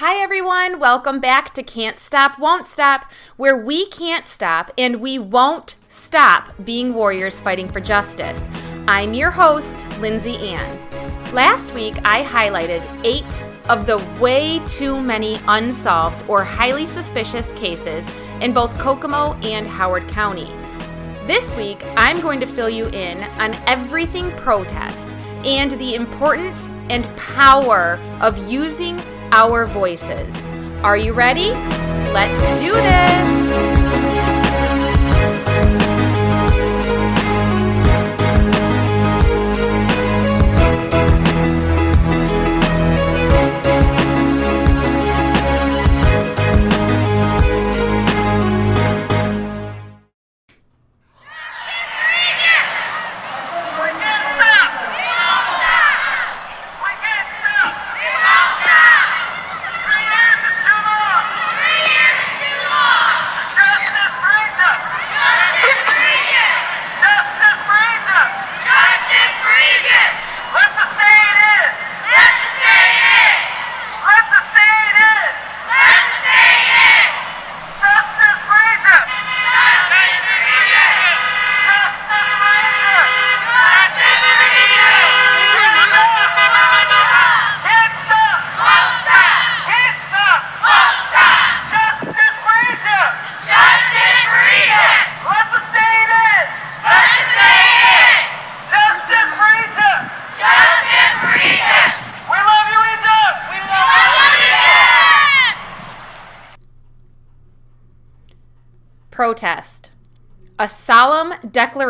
Hi, everyone. Welcome back to Can't Stop, Won't Stop, where we can't stop and we won't stop being warriors fighting for justice. I'm your host, Lindsay Ann. Last week, I highlighted eight of the way too many unsolved or highly suspicious cases in both Kokomo and Howard County. This week, I'm going to fill you in on everything protest and the importance and power of using our voices. Are you ready? Let's do this!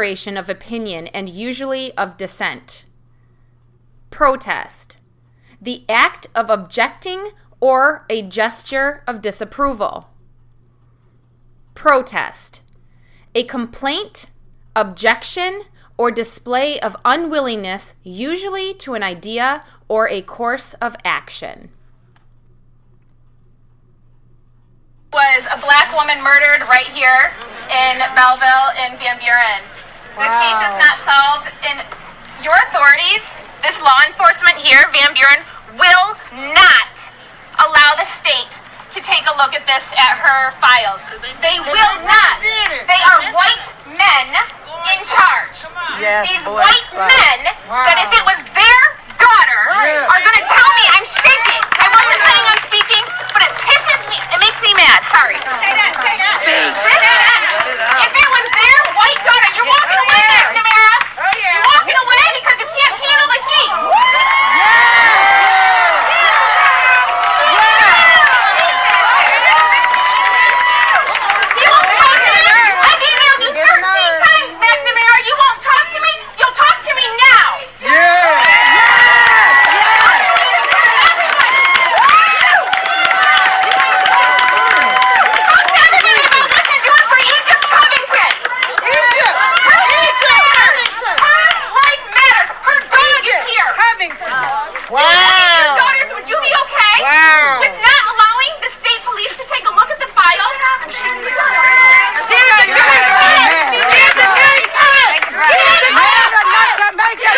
Declaration of opinion and usually of dissent. Protest. The act of objecting or a gesture of disapproval. Protest. A complaint, objection, or display of unwillingness, usually to an idea or a course of action. was a black woman murdered right here in Belleville in Van Buren. The case is not solved, and your authorities, this law enforcement here, Van Buren, will not allow the state to take a look at this at her files. They will not. They are white men in charge. Yes, These boy, white wow. men that if it was their daughter are going to tell me I'm shaking. I wasn't planning on speaking, but it pisses me. It makes me mad. Sorry. Say that. Say that. If it was their white daughter, you're walking away, McNamara. Oh, you're walking away because you can't handle the heat. You won't talk to me. I've emailed you 13 times, McNamara. You won't talk to me. You'll talk to me now. Talk to everybody about what you're doing for Egypt Covington. Egypt! Her life matters. Covington! Her life matters. Her dog is here. Covington! Your Wow! daughters, would you be okay Wow. with not allowing the state police to take a look at the files? I'm shaking your Give the case up! Give the case up! Give the case up! make a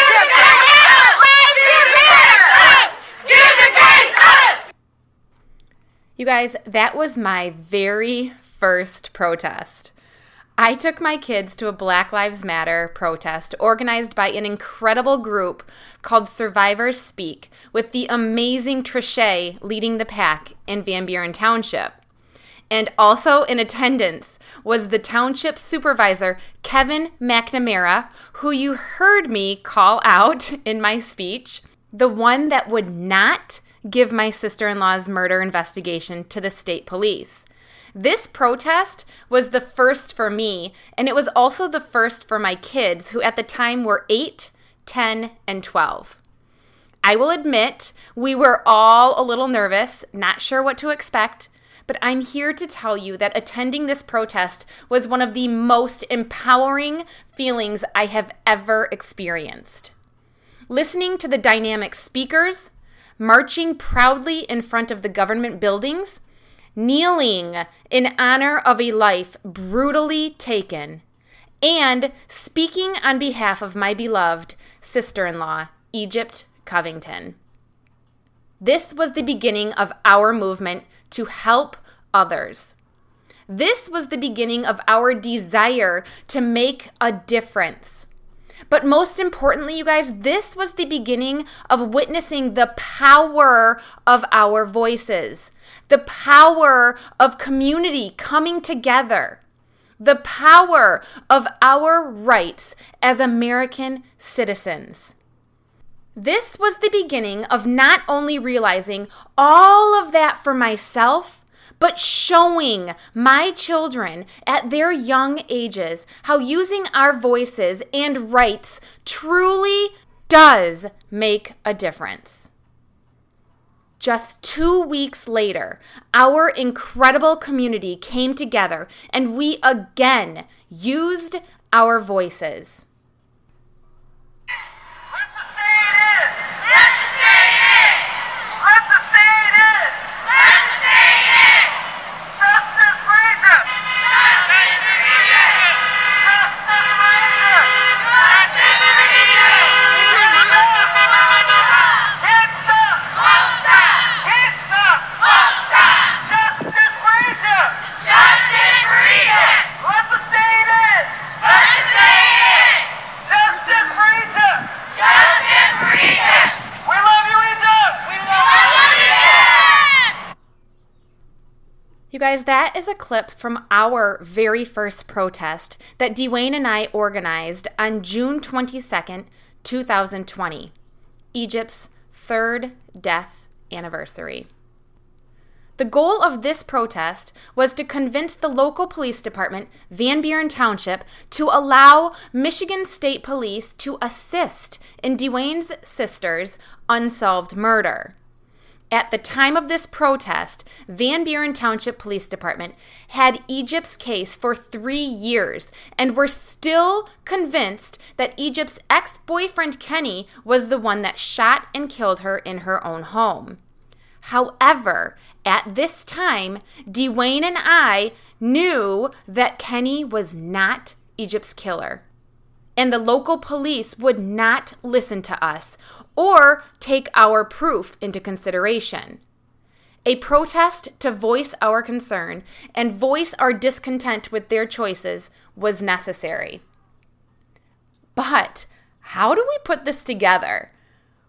Give the case up! You guys, that was my very first protest. I took my kids to a Black Lives Matter protest organized by an incredible group called Survivors Speak, with the amazing Trische leading the pack in Van Buren Township. And also in attendance was the township supervisor, Kevin McNamara, who you heard me call out in my speech, the one that would not give my sister in law's murder investigation to the state police. This protest was the first for me, and it was also the first for my kids, who at the time were 8, 10, and 12. I will admit we were all a little nervous, not sure what to expect, but I'm here to tell you that attending this protest was one of the most empowering feelings I have ever experienced. Listening to the dynamic speakers, marching proudly in front of the government buildings, kneeling in honor of a life brutally taken, and speaking on behalf of my beloved sister in law, Egypt Covington. This was the beginning of our movement to help others. This was the beginning of our desire to make a difference. But most importantly, you guys, this was the beginning of witnessing the power of our voices, the power of community coming together, the power of our rights as American citizens. This was the beginning of not only realizing all of that for myself, but showing my children at their young ages how using our voices and rights truly does make a difference. Just two weeks later, our incredible community came together and we again used our voices. Clip from our very first protest that Dwayne and I organized on June 22nd, 2020, Egypt's third death anniversary. The goal of this protest was to convince the local police department, Van Buren Township, to allow Michigan State Police to assist in Dwayne's sister's unsolved murder. At the time of this protest, Van Buren Township Police Department had Egypt's case for three years and were still convinced that Egypt's ex boyfriend Kenny was the one that shot and killed her in her own home. However, at this time, Dwayne and I knew that Kenny was not Egypt's killer. And the local police would not listen to us or take our proof into consideration. A protest to voice our concern and voice our discontent with their choices was necessary. But how do we put this together?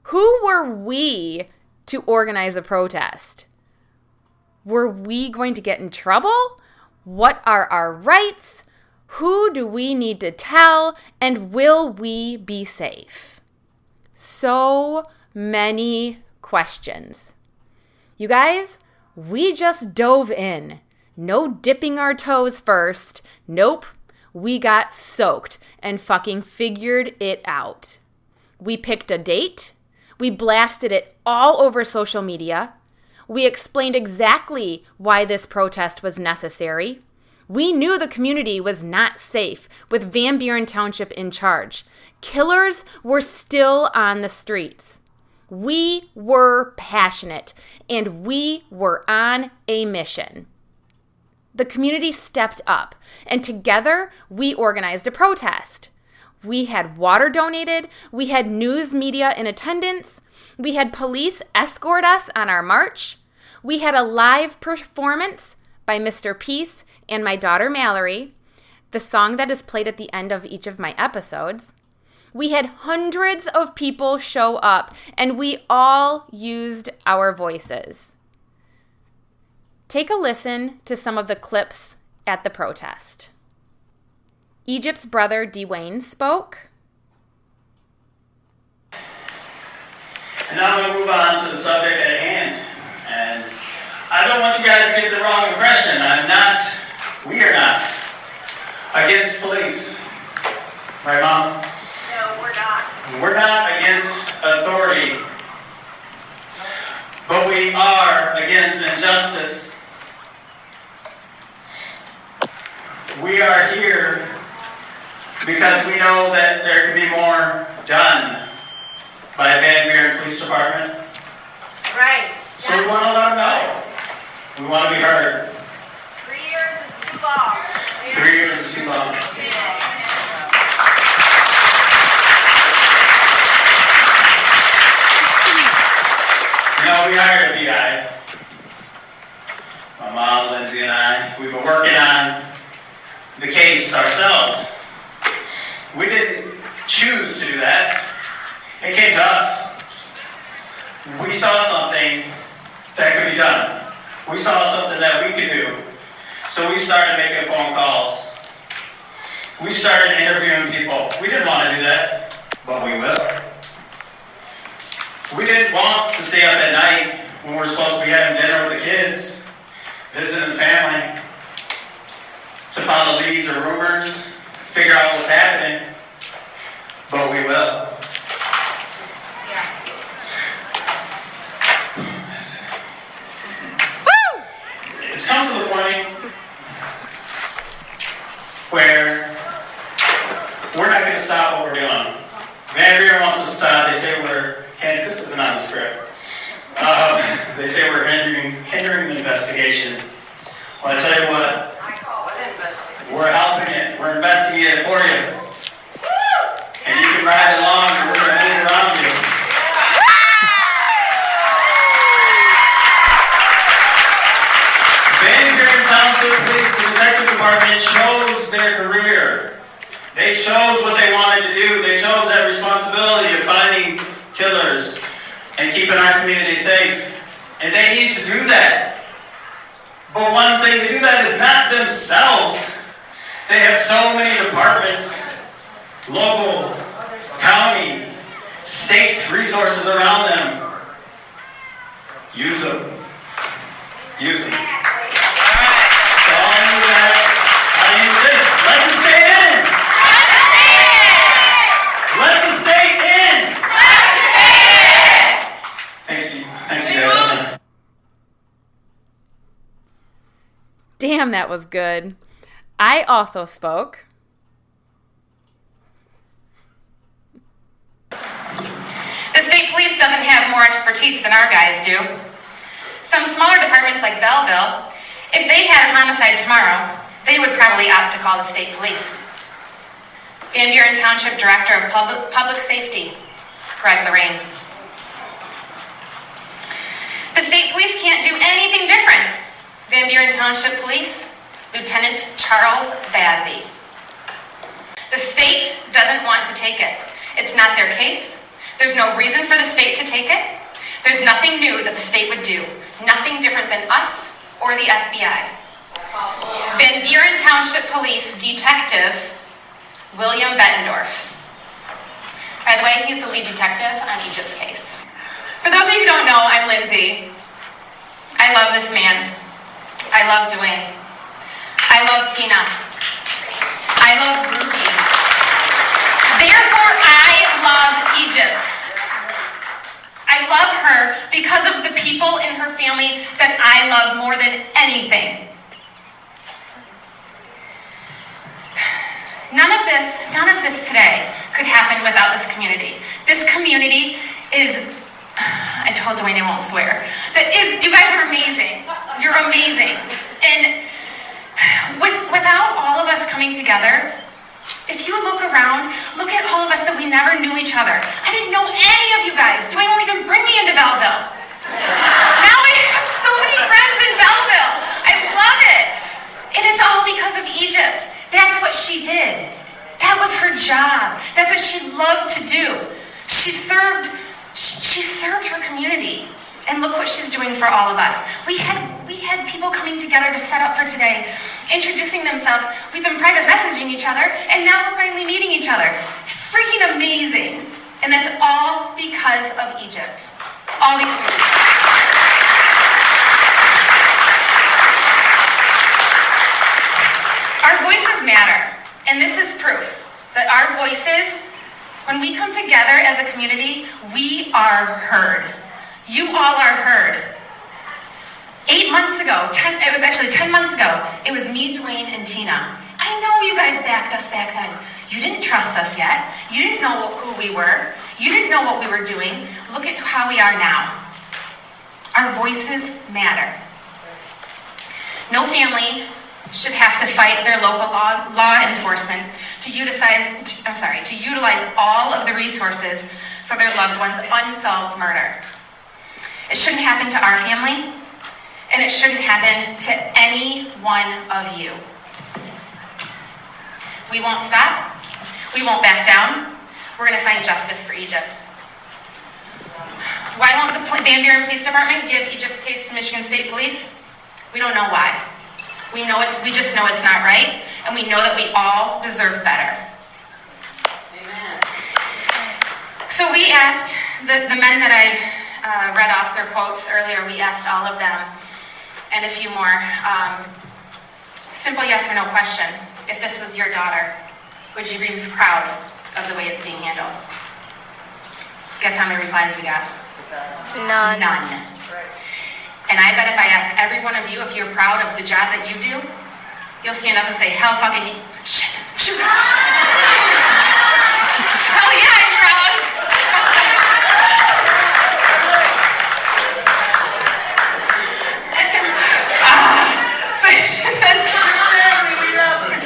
Who were we to organize a protest? Were we going to get in trouble? What are our rights? Who do we need to tell? And will we be safe? so many questions. You guys, we just dove in. No dipping our toes first. Nope. We got soaked and fucking figured it out. We picked a date. We blasted it all over social media. We explained exactly why this protest was necessary. We knew the community was not safe with Van Buren Township in charge. Killers were still on the streets. We were passionate and we were on a mission. The community stepped up and together we organized a protest. We had water donated, we had news media in attendance, we had police escort us on our march, we had a live performance by Mr. Peace and my daughter Mallory, the song that is played at the end of each of my episodes. We had hundreds of people show up, and we all used our voices. Take a listen to some of the clips at the protest. Egypt's brother Dwayne spoke. And now I'm going to move on to the subject at hand. And I don't want you guys to get the wrong impression. I'm not we are not against police. Right, Mom? No, we're not. We're not against authority. But we are against injustice. We are here because we know that there can be more done by Van Buren Police Department. Right. So we want to let them know. We want to be heard. Three years is too long. You know, we hired a PI. My mom, Lindsay, and I, we've been working on the case ourselves. We didn't choose to do that. It came to us. We saw something that could be done. We saw something that we could do so we started making phone calls. We started interviewing people. We didn't want to do that, but we will. We didn't want to stay up at night when we're supposed to be having dinner with the kids, visiting family, to follow leads or rumors, figure out what's happening, but we will. It's come to the point where we're not going to stop what we're doing. Van Buren wants to stop. They say we're, and this isn't on the script. Uh, they say we're hindering, hindering the investigation. Well, I tell you what, I call it investigation. we're helping it. We're investigating it for you. And you can ride along and we're going to move around you. Van Buren Township Police, the Detective Department chose their career. They chose what they wanted to do. They chose that responsibility of finding killers and keeping our community safe. And they need to do that. But one thing to do that is not themselves. They have so many departments, local, county, state resources around them. Use them. Use them. So all I need to have, I need this. Let the state in. Let the state in. Thanks, you. Thanks, you guys. Damn, that was good. I also spoke. The state police doesn't have more expertise than our guys do. Some smaller departments like Belleville, if they had a homicide tomorrow, they would probably opt to call the state police. Van Buren Township Director of Public, Public Safety, Greg Lorraine. The state police can't do anything different. Van Buren Township Police, Lieutenant Charles Bazzi. The state doesn't want to take it. It's not their case. There's no reason for the state to take it. There's nothing new that the state would do. Nothing different than us or the FBI. Van Buren Township Police Detective William Bettendorf. By the way, he's the lead detective on Egypt's case. For those of you who don't know, I'm Lindsay. I love this man. I love Dwayne. I love Tina. I love Ruby. Therefore, I love Egypt. I love her because of the people in her family that I love more than anything. None of this, none of this today could happen without this community. This community is, I told Dwayne I won't swear. That is, you guys are amazing. You're amazing. And with, without all of us coming together, if you look around, look at all of us that we never knew each other. I didn't know any of you guys. Dwayne won't even bring me into Belleville. Now I have so many friends in Belleville. I love it. And it's all because of Egypt. That's what she did. That was her job. That's what she loved to do. She served she served her community. And look what she's doing for all of us. We had we had people coming together to set up for today, introducing themselves. We've been private messaging each other, and now we're finally meeting each other. It's freaking amazing. And that's all because of Egypt. All because of Egypt. Our voices matter, and this is proof that our voices, when we come together as a community, we are heard. You all are heard. Eight months ago, ten, it was actually 10 months ago, it was me, Dwayne, and Tina. I know you guys backed us back then. You didn't trust us yet. You didn't know who we were. You didn't know what we were doing. Look at how we are now. Our voices matter. No family should have to fight their local law, law enforcement to utilize, I'm sorry, to utilize all of the resources for their loved one's unsolved murder. It shouldn't happen to our family. and it shouldn't happen to any one of you. We won't stop. We won't back down. We're going to find justice for Egypt. Why won't the Van Buren Police Department give Egypt's case to Michigan State Police? We don't know why. We know it's we just know it's not right, and we know that we all deserve better. Amen. So we asked the, the men that I uh, read off their quotes earlier, we asked all of them and a few more. Um, simple yes or no question. If this was your daughter, would you be proud of the way it's being handled? Guess how many replies we got? None. None. And I bet if I ask every one of you if you're proud of the job that you do, you'll stand up and say, hell fucking shit, shoot. hell yeah, I'm proud.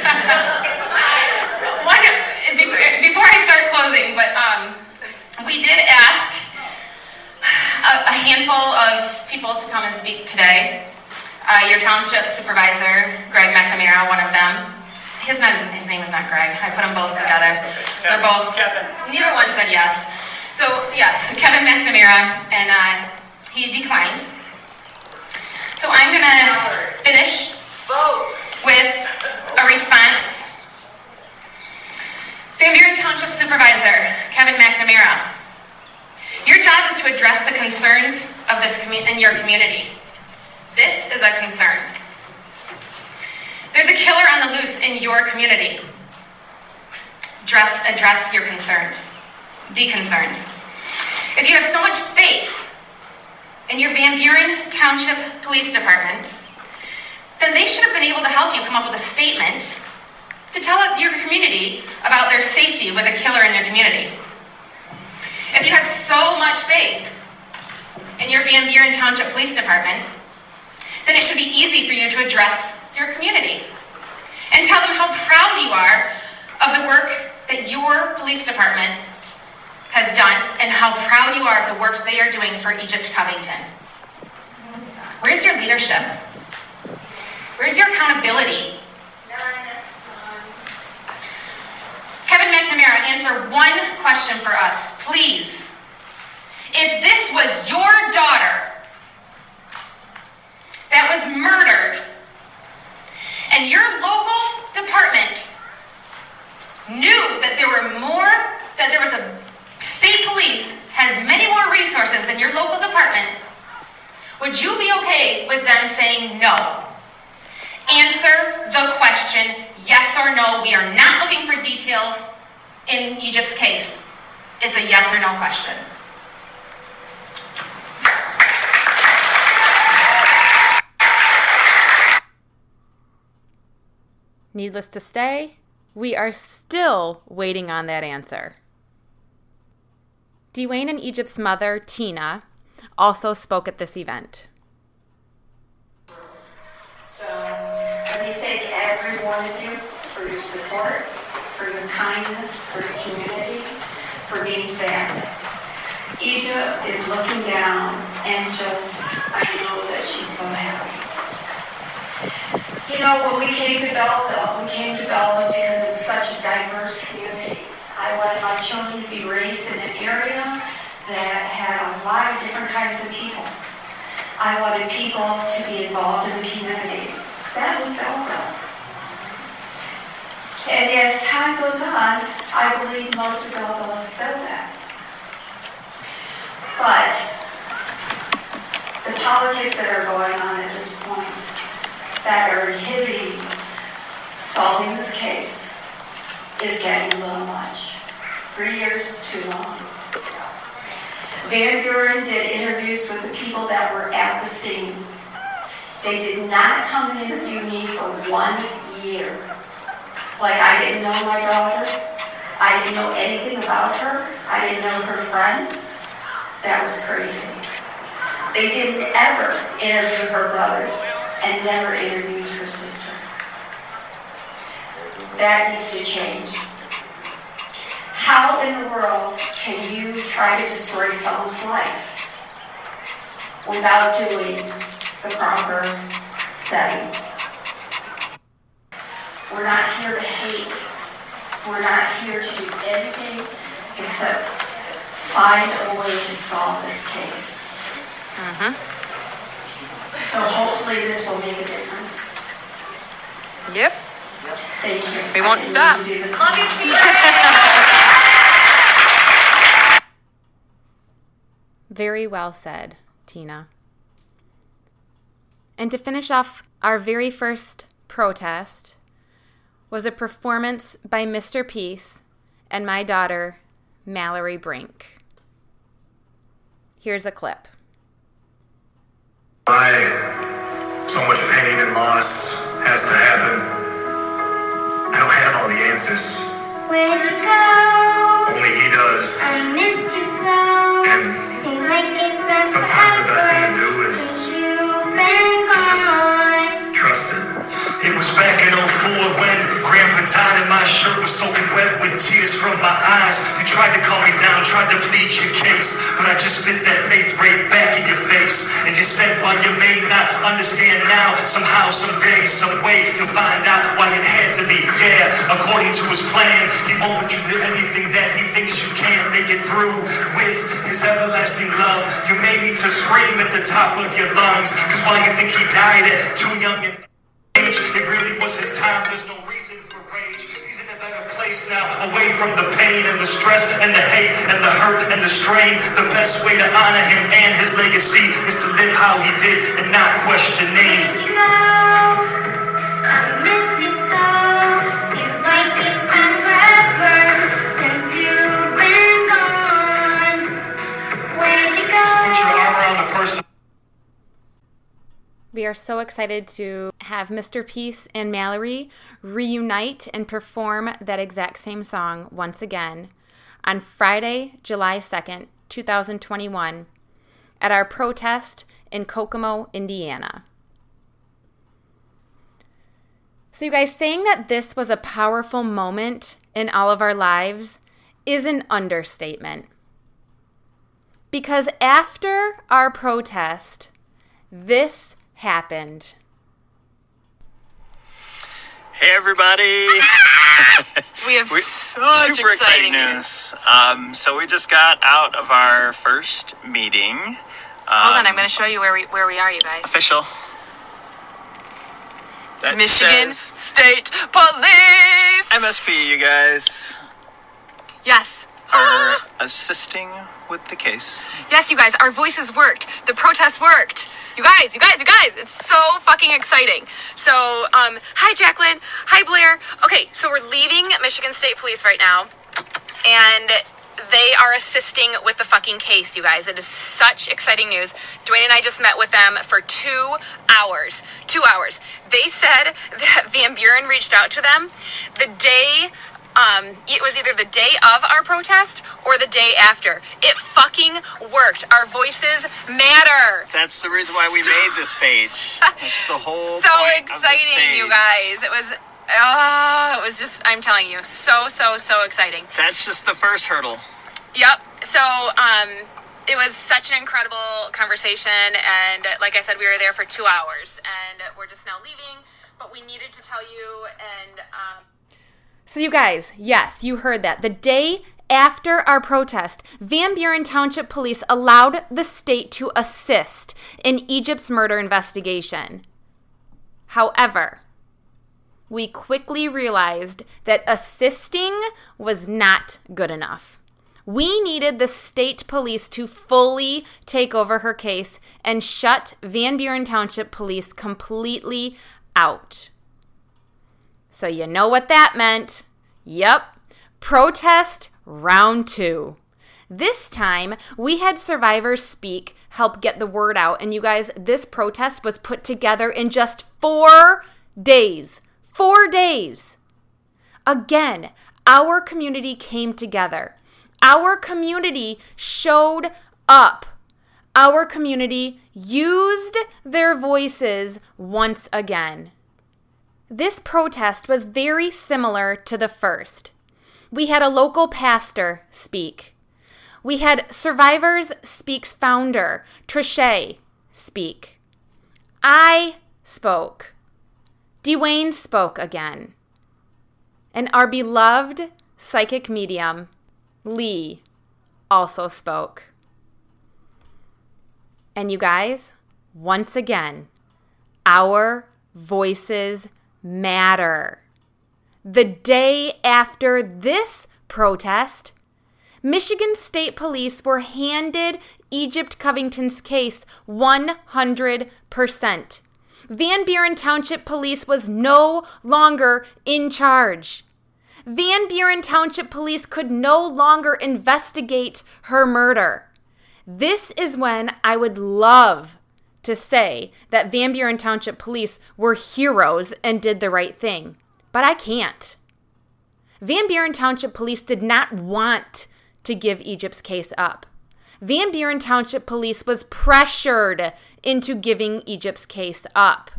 One, before I start closing, but um, we did ask a, a handful of people to come and speak today. Uh, your township supervisor, Greg McNamara, one of them. His, not, his name is not Greg. I put them both together. They're both. Neither one said yes. So yes, Kevin McNamara, and uh, he declined. So I'm gonna finish with a response. Van Buren Township Supervisor, Kevin McNamara. Your job is to address the concerns of this commu- in your community. This is a concern. There's a killer on the loose in your community. Dress, address your concerns, the concerns. If you have so much faith in your Van Buren Township Police Department, then they should have been able to help you come up with a statement to tell your community about their safety with a killer in your community. If you have so much faith in your Van Buren Township Police Department, then it should be easy for you to address your community and tell them how proud you are of the work that your police department has done and how proud you are of the work they are doing for Egypt Covington. Where's your leadership? Where's your accountability? Kevin McNamara, answer one question for us, please. If this was your daughter that was murdered, and your local department knew that there were more, that there was a state police has many more resources than your local department, would you be okay with them saying no? Answer the question yes or no. We are not looking for details in Egypt's case. It's a yes or no question. Needless to say, we are still waiting on that answer. Dwayne and Egypt's mother, Tina, also spoke at this event. So let me thank every one of you for your support, for your kindness, for your community, for being family. Egypt is looking down and just, I know that she's so happy. You know, when we came to Belleville, we came to Belleville because it was such a diverse community. I wanted my children to be raised in an area that had a lot of different kinds of people. I wanted people to be involved in the community. That was Belleville. And as time goes on, I believe most of Belleville is still that. But the politics that are going on at this point that are inhibiting solving this case is getting a little much. Three years is too long. Van Buren did interviews with the people that were at the scene. They did not come and interview me for one year. Like I didn't know my daughter. I didn't know anything about her. I didn't know her friends. That was crazy. They didn't ever interview her brothers and never interviewed her sister. That needs to change. How in the world can you try to destroy someone's life without doing the proper setting. We're not here to hate. We're not here to do anything except find a way to solve this case. Mm-hmm. So hopefully this will make a difference. Yep. Thank you. We won't stop. mean to do this. Love you, Tina. Very well said, Tina. And to finish off our very first protest was a performance by Mr. Peace and my daughter, Mallory Brink. Here's a clip. Why so much pain and loss has to happen? I don't have all the answers. Where'd you go? Only he does. I missed you so. And Seems like it's been sometimes the best thing to do is- since you've been gone. Trust him. It was back in 04 when Grandpa Todd and my shirt was soaking wet with tears from my eyes. You tried to calm me down, tried to plead your case, but I just spit that faith right back in your face. And you said while you may not understand now, somehow, someday, some way, you'll find out why it had to be. Yeah, according to his plan, he won't let you do anything that he thinks you can't make it through with his everlasting love. You may need to scream at the top of your lungs, cause while you think he died at too young and age. It really was his time. There's no reason for rage. He's in a better place now, away from the pain and the stress and the hate and the hurt and the strain. The best way to honor him and his legacy is to live how he did and not question name. We are so excited to have Mr. Peace and Mallory reunite and perform that exact same song once again on Friday, July 2nd, 2021, at our protest in Kokomo, Indiana. So, you guys, saying that this was a powerful moment in all of our lives is an understatement. Because after our protest, this happened. Hey everybody! We have We- such super exciting, exciting news. Um, so we just got out of our first meeting. Um, Hold on, I'm going to show you where we where we are, you guys. official. That Michigan says State Police. MSP. You guys Yes. are assisting with the case. Yes, you guys, our voices worked. The protest worked. You guys, you guys, you guys, it's so fucking exciting. So, um, hi Jacqueline, hi Blair. Okay, so we're leaving Michigan State Police right now, and they are assisting with the fucking case, you guys. It is such exciting news. Dwayne and I just met with them for two hours. Two hours. They said that Van Buren reached out to them the day um, it was either the day of our protest or the day after. It fucking worked. Our voices matter. That's the reason why we made this page. That's the whole So point of this exciting, you guys. It was, oh, it was just, I'm telling you, so, so, so exciting. That's just the first hurdle. Yep. So, um, it was such an incredible conversation, and like I said, we were there for two hours, and we're just now leaving. But we needed to tell you, and um, So, you guys, yes, you heard that. The day after our protest, Van Buren Township Police allowed the state to assist in Egypt's murder investigation. However, we quickly realized that assisting was not good enough. We needed the state police to fully take over her case and shut Van Buren Township Police completely out. So, you know what that meant? Yep, protest round two. This time, we had survivors speak, help get the word out, and you guys, this protest was put together in just four days. Four days. Again, our community came together. Our community showed up. Our community used their voices once again. This protest was very similar to the first. We had a local pastor speak. We had Survivors Speaks founder, Trische, speak. I spoke. Dwayne spoke again. And our beloved psychic medium, Lee, also spoke. And you guys, once again, our voices matter. The day after this protest, Michigan State Police were handed Egypt Covington's case 100%. Van Buren Township Police was no longer in charge. Van Buren Township Police could no longer investigate her murder. This is when I would love to say that Van Buren Township Police were heroes and did the right thing, but I can't. Van Buren Township Police did not want to give Egypt's case up. Van Buren Township Police was pressured into giving Egypt's case up.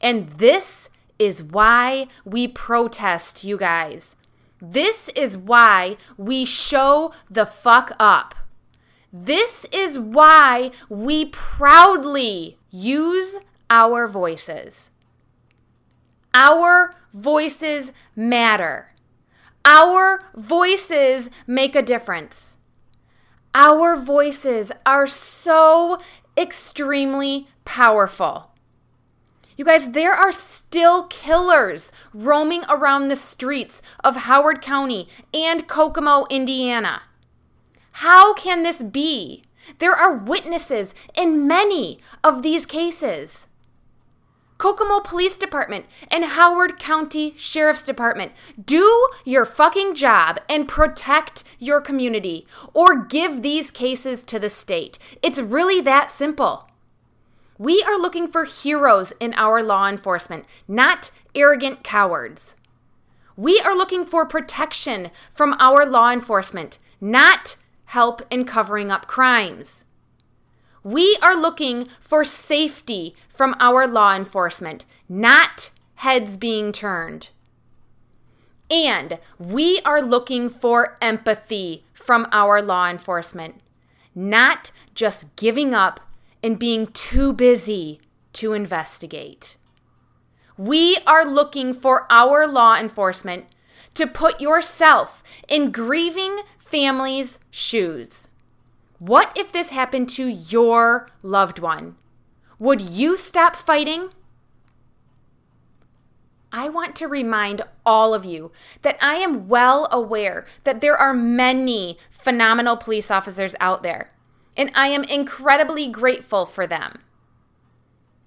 And this is why we protest, you guys. This is why we show the fuck up. This is why we proudly use our voices. Our voices matter. Our voices make a difference. Our voices are so extremely powerful. You guys, there are still killers roaming around the streets of Howard County and Kokomo, Indiana. How can this be? There are witnesses in many of these cases. Kokomo Police Department and Howard County Sheriff's Department, do your fucking job and protect your community or give these cases to the state. It's really that simple. We are looking for heroes in our law enforcement, not arrogant cowards. We are looking for protection from our law enforcement, not help in covering up crimes. We are looking for safety from our law enforcement, not heads being turned. And we are looking for empathy from our law enforcement, not just giving up and being too busy to investigate. We are looking for our law enforcement to put yourself in grieving families' shoes. What if this happened to your loved one? Would you stop fighting? I want to remind all of you that I am well aware that there are many phenomenal police officers out there, and I am incredibly grateful for them.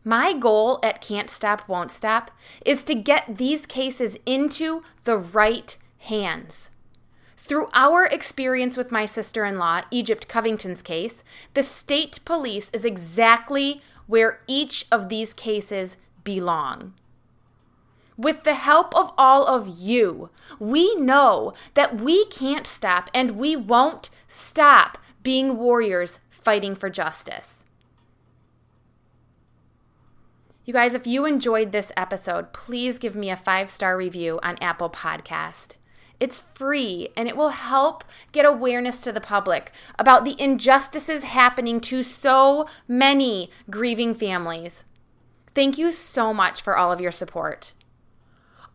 My goal at Can't Stop, Won't Stop is to get these cases into the right hands. Through our experience with my sister in law, Egypt Covington's case, the state police is exactly where each of these cases belong. With the help of all of you, we know that we can't stop and we won't stop being warriors fighting for justice. You guys, if you enjoyed this episode, please give me a five star review on Apple Podcast. It's free and it will help get awareness to the public about the injustices happening to so many grieving families. Thank you so much for all of your support.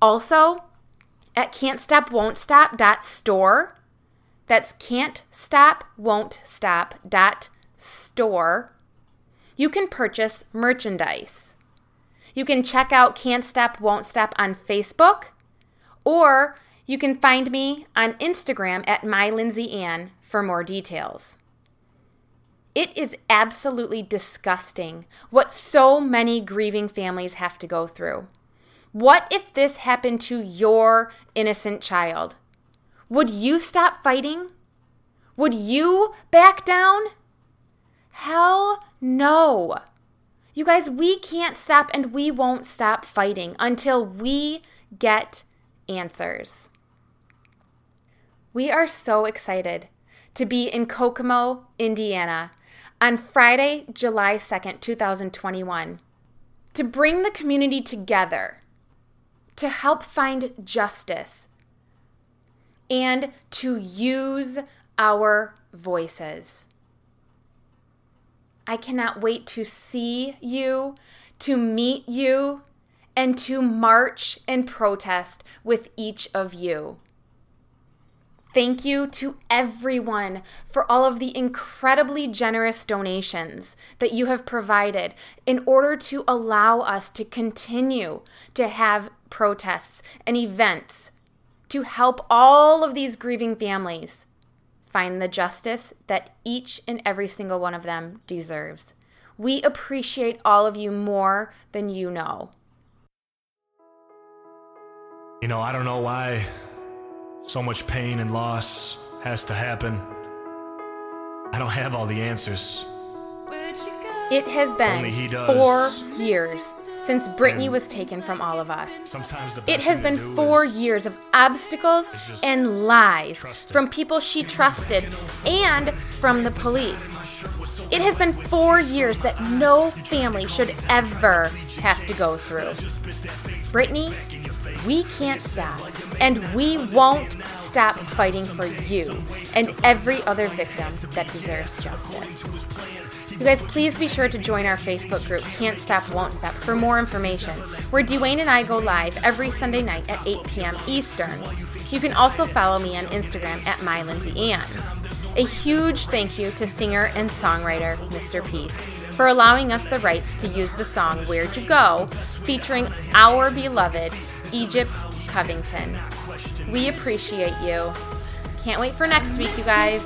Also, at can't stop won't stop dot store, that's can't stop won't stop dot store, you can purchase merchandise. You can check out Can't Stop Won't Stop on Facebook or you can find me on Instagram at mylindsayann for more details. It is absolutely disgusting what so many grieving families have to go through. What if this happened to your innocent child? Would you stop fighting? Would you back down? Hell no. You guys, we can't stop and we won't stop fighting until we get answers. We are so excited to be in Kokomo, Indiana on Friday, July 2nd, 2021, to bring the community together to help find justice and to use our voices. I cannot wait to see you, to meet you, and to march and protest with each of you. Thank you to everyone for all of the incredibly generous donations that you have provided in order to allow us to continue to have protests and events to help all of these grieving families find the justice that each and every single one of them deserves. We appreciate all of you more than you know. You know, I don't know why so much pain and loss has to happen. I don't have all the answers. It has been four years since Brittany was taken from all of us. Sometimes the It has been four years of obstacles and lies from people she trusted and from the police. It has been four years that no family should ever have to go through. Brittany, we can't stop, and we won't stop fighting for you and every other victim that deserves justice. You guys, please be sure to join our Facebook group, Can't Stop, Won't Stop, for more information, where Dwayne and I go live every Sunday night at 8 p.m. Eastern. You can also follow me on Instagram at MyLindsayAnn. A huge thank you to singer and songwriter Mr. Peace for allowing us the rights to use the song Where'd You Go, featuring our beloved Egypt Covington. We appreciate you. Can't wait for next week, you guys.